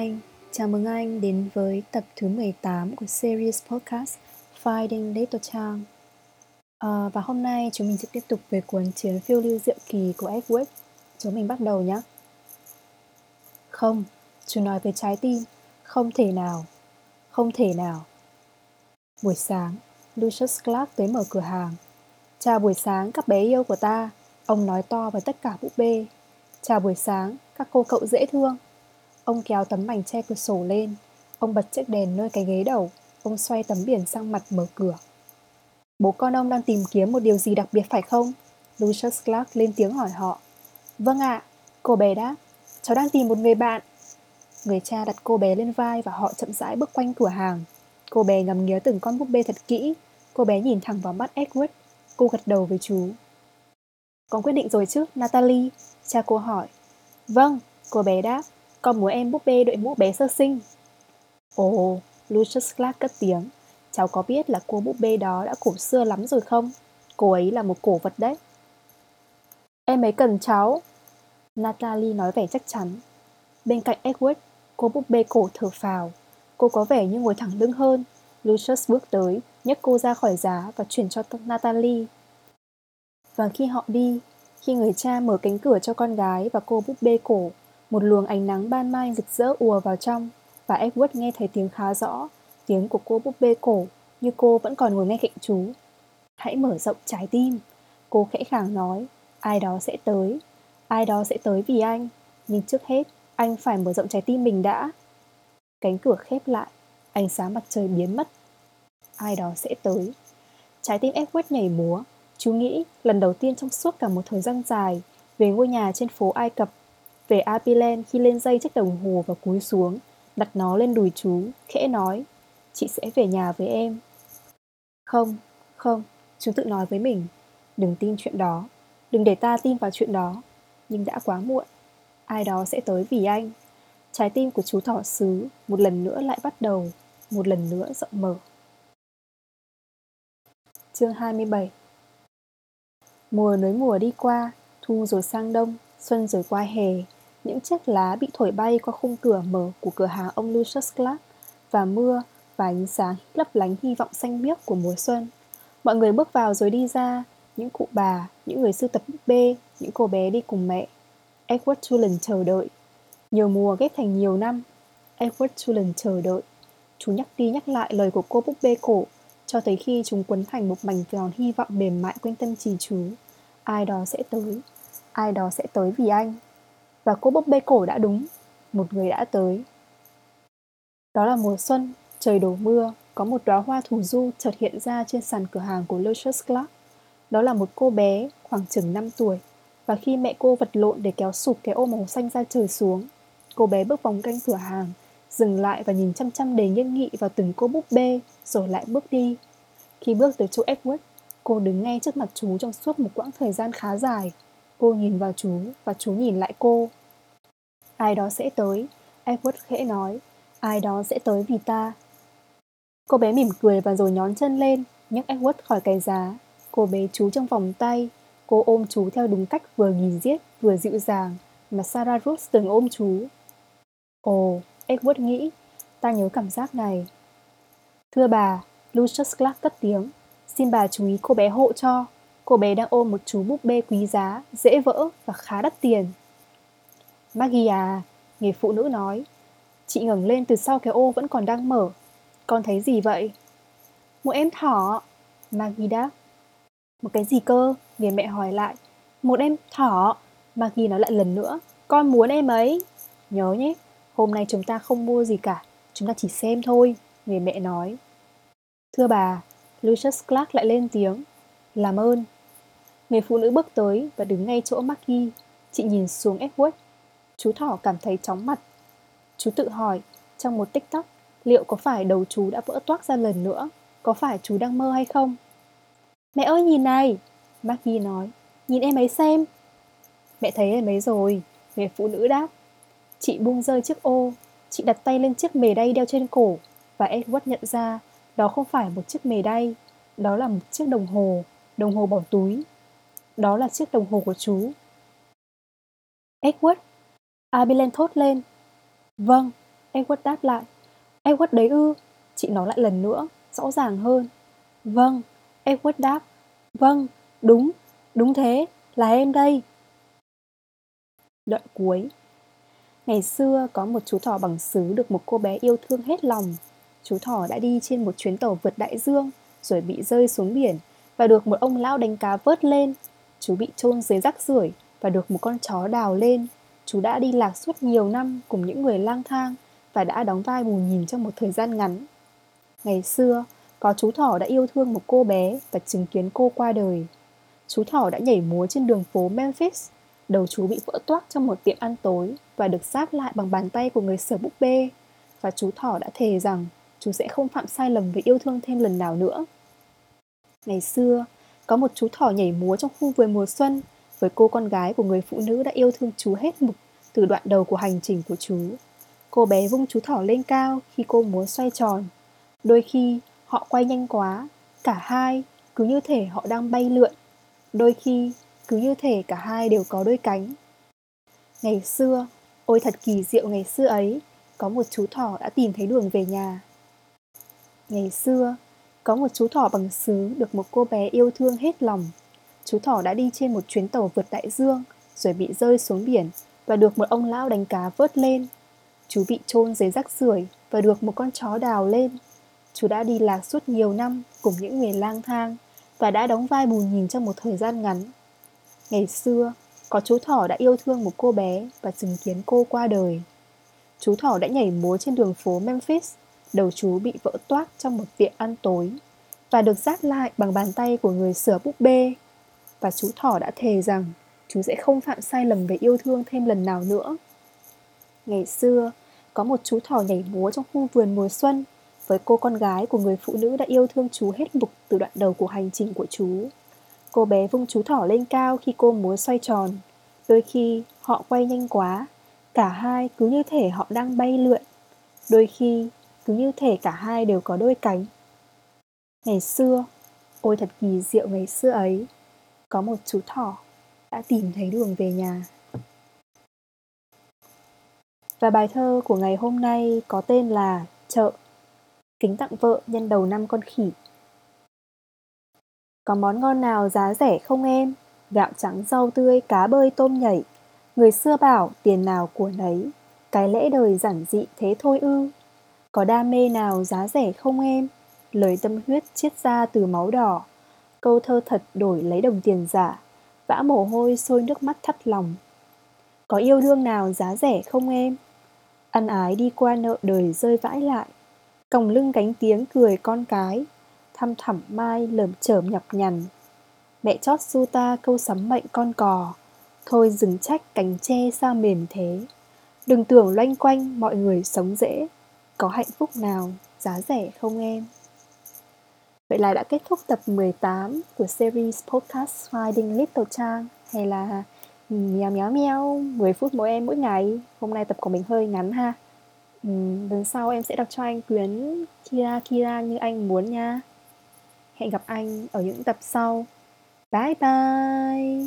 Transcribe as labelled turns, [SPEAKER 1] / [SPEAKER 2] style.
[SPEAKER 1] Anh. Chào mừng anh đến với tập thứ 18 của series podcast Finding Little Chang. À, và hôm nay chúng mình sẽ tiếp tục về cuốn Chiến phiêu lưu diệu kỳ của Edward. Chúng mình bắt đầu nhé. Không, chú nói với trái tim, không thể nào, không thể nào. Buổi sáng, Lucius Clark tới mở cửa hàng. Chào buổi sáng các bé yêu của ta, ông nói to với tất cả búp bê. Chào buổi sáng, các cô cậu dễ thương. Ông kéo tấm mảnh che cửa sổ lên. Ông bật chiếc đèn nơi cái ghế đầu. Ông xoay tấm biển sang mặt mở cửa. Bố con ông đang tìm kiếm một điều gì đặc biệt phải không? Lucius Clark lên tiếng hỏi họ. Vâng ạ, à, cô bé đáp. Cháu đang tìm một người bạn. Người cha đặt cô bé lên vai và họ chậm rãi bước quanh cửa hàng. Cô bé ngắm nghía từng con búp bê thật kỹ. Cô bé nhìn thẳng vào mắt Edward. Cô gật đầu với chú. Con quyết định rồi chứ, Natalie? Cha cô hỏi. Vâng, cô bé đáp. Con muốn em búp bê đội mũ bé sơ sinh. Ồ, Lucius Clark cất tiếng. Cháu có biết là cô búp bê đó đã cổ xưa lắm rồi không? Cô ấy là một cổ vật đấy. Em ấy cần cháu. Natalie nói vẻ chắc chắn. Bên cạnh Edward, cô búp bê cổ thở phào. Cô có vẻ như ngồi thẳng lưng hơn. Lucius bước tới, nhấc cô ra khỏi giá và chuyển cho Natalie. Và khi họ đi, khi người cha mở cánh cửa cho con gái và cô búp bê cổ, một luồng ánh nắng ban mai rực rỡ ùa vào trong và Edward nghe thấy tiếng khá rõ, tiếng của cô búp bê cổ, như cô vẫn còn ngồi ngay cạnh chú. Hãy mở rộng trái tim, cô khẽ khàng nói, ai đó sẽ tới, ai đó sẽ tới vì anh, nhưng trước hết, anh phải mở rộng trái tim mình đã. Cánh cửa khép lại, ánh sáng mặt trời biến mất. Ai đó sẽ tới. Trái tim Edward nhảy múa, chú nghĩ lần đầu tiên trong suốt cả một thời gian dài về ngôi nhà trên phố Ai Cập về Apilen khi lên dây chiếc đồng hồ và cúi xuống, đặt nó lên đùi chú, khẽ nói, chị sẽ về nhà với em. Không, không, chú tự nói với mình, đừng tin chuyện đó, đừng để ta tin vào chuyện đó, nhưng đã quá muộn, ai đó sẽ tới vì anh. Trái tim của chú thỏ sứ một lần nữa lại bắt đầu, một lần nữa rộng mở. Chương 27 Mùa nới mùa đi qua, thu rồi sang đông, xuân rồi qua hè, những chiếc lá bị thổi bay qua khung cửa mở của cửa hàng ông Lucius Clark và mưa và ánh sáng lấp lánh hy vọng xanh biếc của mùa xuân. Mọi người bước vào rồi đi ra, những cụ bà, những người sưu tập búp bê, những cô bé đi cùng mẹ. Edward Tulin chờ đợi. Nhiều mùa ghép thành nhiều năm. Edward Tulin chờ đợi. Chú nhắc đi nhắc lại lời của cô búp bê cổ, cho tới khi chúng quấn thành một mảnh tròn hy vọng mềm mại quanh tâm trí chú. Ai đó sẽ tới, ai đó sẽ tới vì anh và cô búp bê cổ đã đúng, một người đã tới. Đó là mùa xuân, trời đổ mưa, có một đóa hoa thủ du chợt hiện ra trên sàn cửa hàng của Lucius Clark đó là một cô bé khoảng chừng 5 tuổi, và khi mẹ cô vật lộn để kéo sụp cái ô màu xanh ra trời xuống, cô bé bước vòng canh cửa hàng, dừng lại và nhìn chăm chăm đầy nghiêm nghị vào từng cô búp bê, rồi lại bước đi. Khi bước tới chỗ Edward, cô đứng ngay trước mặt chú trong suốt một quãng thời gian khá dài. Cô nhìn vào chú và chú nhìn lại cô. Ai đó sẽ tới, Edward khẽ nói. Ai đó sẽ tới vì ta. Cô bé mỉm cười và rồi nhón chân lên, nhấc Edward khỏi cái giá. Cô bé chú trong vòng tay. Cô ôm chú theo đúng cách vừa nghỉ giết vừa dịu dàng mà Sarah Rose từng ôm chú. Ồ, Edward nghĩ, ta nhớ cảm giác này. Thưa bà, Lucius Clark cất tiếng. Xin bà chú ý cô bé hộ cho. Cô bé đang ôm một chú búp bê quý giá, dễ vỡ và khá đắt tiền. Maggie à, người phụ nữ nói. Chị ngẩng lên từ sau cái ô vẫn còn đang mở. Con thấy gì vậy? Một em thỏ. Maggie đáp. Một cái gì cơ? Người mẹ hỏi lại. Một em thỏ. Maggie nói lại lần nữa. Con muốn em ấy. Nhớ nhé, hôm nay chúng ta không mua gì cả. Chúng ta chỉ xem thôi. Người mẹ nói. Thưa bà, Lucius Clark lại lên tiếng. Làm ơn. Người phụ nữ bước tới và đứng ngay chỗ Maggie. Chị nhìn xuống Edward. Chú thỏ cảm thấy chóng mặt. Chú tự hỏi, trong một tích tắc, liệu có phải đầu chú đã vỡ toác ra lần nữa? Có phải chú đang mơ hay không? Mẹ ơi nhìn này! Maggie nói. Nhìn em ấy xem. Mẹ thấy em ấy rồi. Người phụ nữ đáp. Chị buông rơi chiếc ô. Chị đặt tay lên chiếc mề đay đeo trên cổ. Và Edward nhận ra đó không phải một chiếc mề đay. Đó là một chiếc đồng hồ đồng hồ bỏ túi. Đó là chiếc đồng hồ của chú. Edward, Abilene thốt lên. Vâng, Edward đáp lại Edward đấy ư Chị nói lại lần nữa Rõ ràng hơn Vâng Edward đáp Vâng Đúng Đúng thế Là em đây Đoạn cuối Ngày xưa có một chú thỏ bằng sứ được một cô bé yêu thương hết lòng. Chú thỏ đã đi trên một chuyến tàu vượt đại dương rồi bị rơi xuống biển và được một ông lão đánh cá vớt lên. Chú bị chôn dưới rác rưởi và được một con chó đào lên. Chú đã đi lạc suốt nhiều năm cùng những người lang thang và đã đóng vai bù nhìn trong một thời gian ngắn. Ngày xưa, có chú thỏ đã yêu thương một cô bé và chứng kiến cô qua đời. Chú thỏ đã nhảy múa trên đường phố Memphis Đầu chú bị vỡ toác trong một tiệm ăn tối và được ráp lại bằng bàn tay của người sửa búp bê. Và chú thỏ đã thề rằng chú sẽ không phạm sai lầm về yêu thương thêm lần nào nữa. Ngày xưa, có một chú thỏ nhảy múa trong khu vườn mùa xuân với cô con gái của người phụ nữ đã yêu thương chú hết mực từ đoạn đầu của hành trình của chú. Cô bé vung chú thỏ lên cao khi cô múa xoay tròn. Đôi khi họ quay nhanh quá, cả hai cứ như thể họ đang bay lượn. Đôi khi cứ như thể cả hai đều có đôi cánh. Ngày xưa, ôi thật kỳ diệu ngày xưa ấy, có một chú thỏ đã tìm thấy đường về nhà. Ngày xưa, có một chú thỏ bằng sứ được một cô bé yêu thương hết lòng. Chú thỏ đã đi trên một chuyến tàu vượt đại dương, rồi bị rơi xuống biển và được một ông lão đánh cá vớt lên. Chú bị chôn dưới rác rưởi và được một con chó đào lên. Chú đã đi lạc suốt nhiều năm cùng những người lang thang và đã đóng vai bù nhìn trong một thời gian ngắn Ngày xưa, có chú thỏ đã yêu thương một cô bé và chứng kiến cô qua đời. Chú thỏ đã nhảy múa trên đường phố Memphis, đầu chú bị vỡ toác trong một tiệm ăn tối và được dát lại bằng bàn tay của người sửa búp bê. Và chú thỏ đã thề rằng chú sẽ không phạm sai lầm về yêu thương thêm lần nào nữa. Ngày xưa, có một chú thỏ nhảy múa trong khu vườn mùa xuân với cô con gái của người phụ nữ đã yêu thương chú hết mực từ đoạn đầu của hành trình của chú. Cô bé vung chú thỏ lên cao khi cô múa xoay tròn. Đôi khi họ quay nhanh quá, cả hai cứ như thể họ đang bay lượn. Đôi khi cứ như thể cả hai đều có đôi cánh. Ngày xưa, ôi thật kỳ diệu ngày xưa ấy, có một chú thỏ đã tìm thấy đường về nhà. Và bài thơ của ngày hôm nay có tên là Chợ. Kính tặng vợ nhân đầu năm con khỉ. Có món ngon nào giá rẻ không em? Gạo trắng rau tươi, cá bơi, tôm nhảy. Người xưa bảo tiền nào của nấy. Cái lễ đời giản dị thế thôi ư. Có đam mê nào giá rẻ không em? Lời tâm huyết chiết ra từ máu đỏ. Câu thơ thật đổi lấy đồng tiền giả. Vã mồ hôi sôi nước mắt thắt lòng. Có yêu đương nào giá rẻ không em? Ăn ái đi qua nợ đời rơi vãi lại. Còng lưng gánh tiếng cười con cái, thăm thẳm mai lởm chởm nhọc nhằn mẹ chót su ta câu sắm mệnh con cò, thôi dừng trách cánh tre sao mềm thế đừng tưởng loanh quanh mọi người sống dễ có hạnh phúc nào giá rẻ không em Vậy là đã kết thúc tập 18 của series podcast Finding Little Trang hay là mèo mèo mèo 10 phút mỗi em mỗi ngày. Hôm nay tập của mình hơi ngắn ha. Ừ, lần sau em sẽ đọc cho anh quyển Kira Kira như anh muốn nha. Hẹn gặp anh ở những tập sau. Bye bye!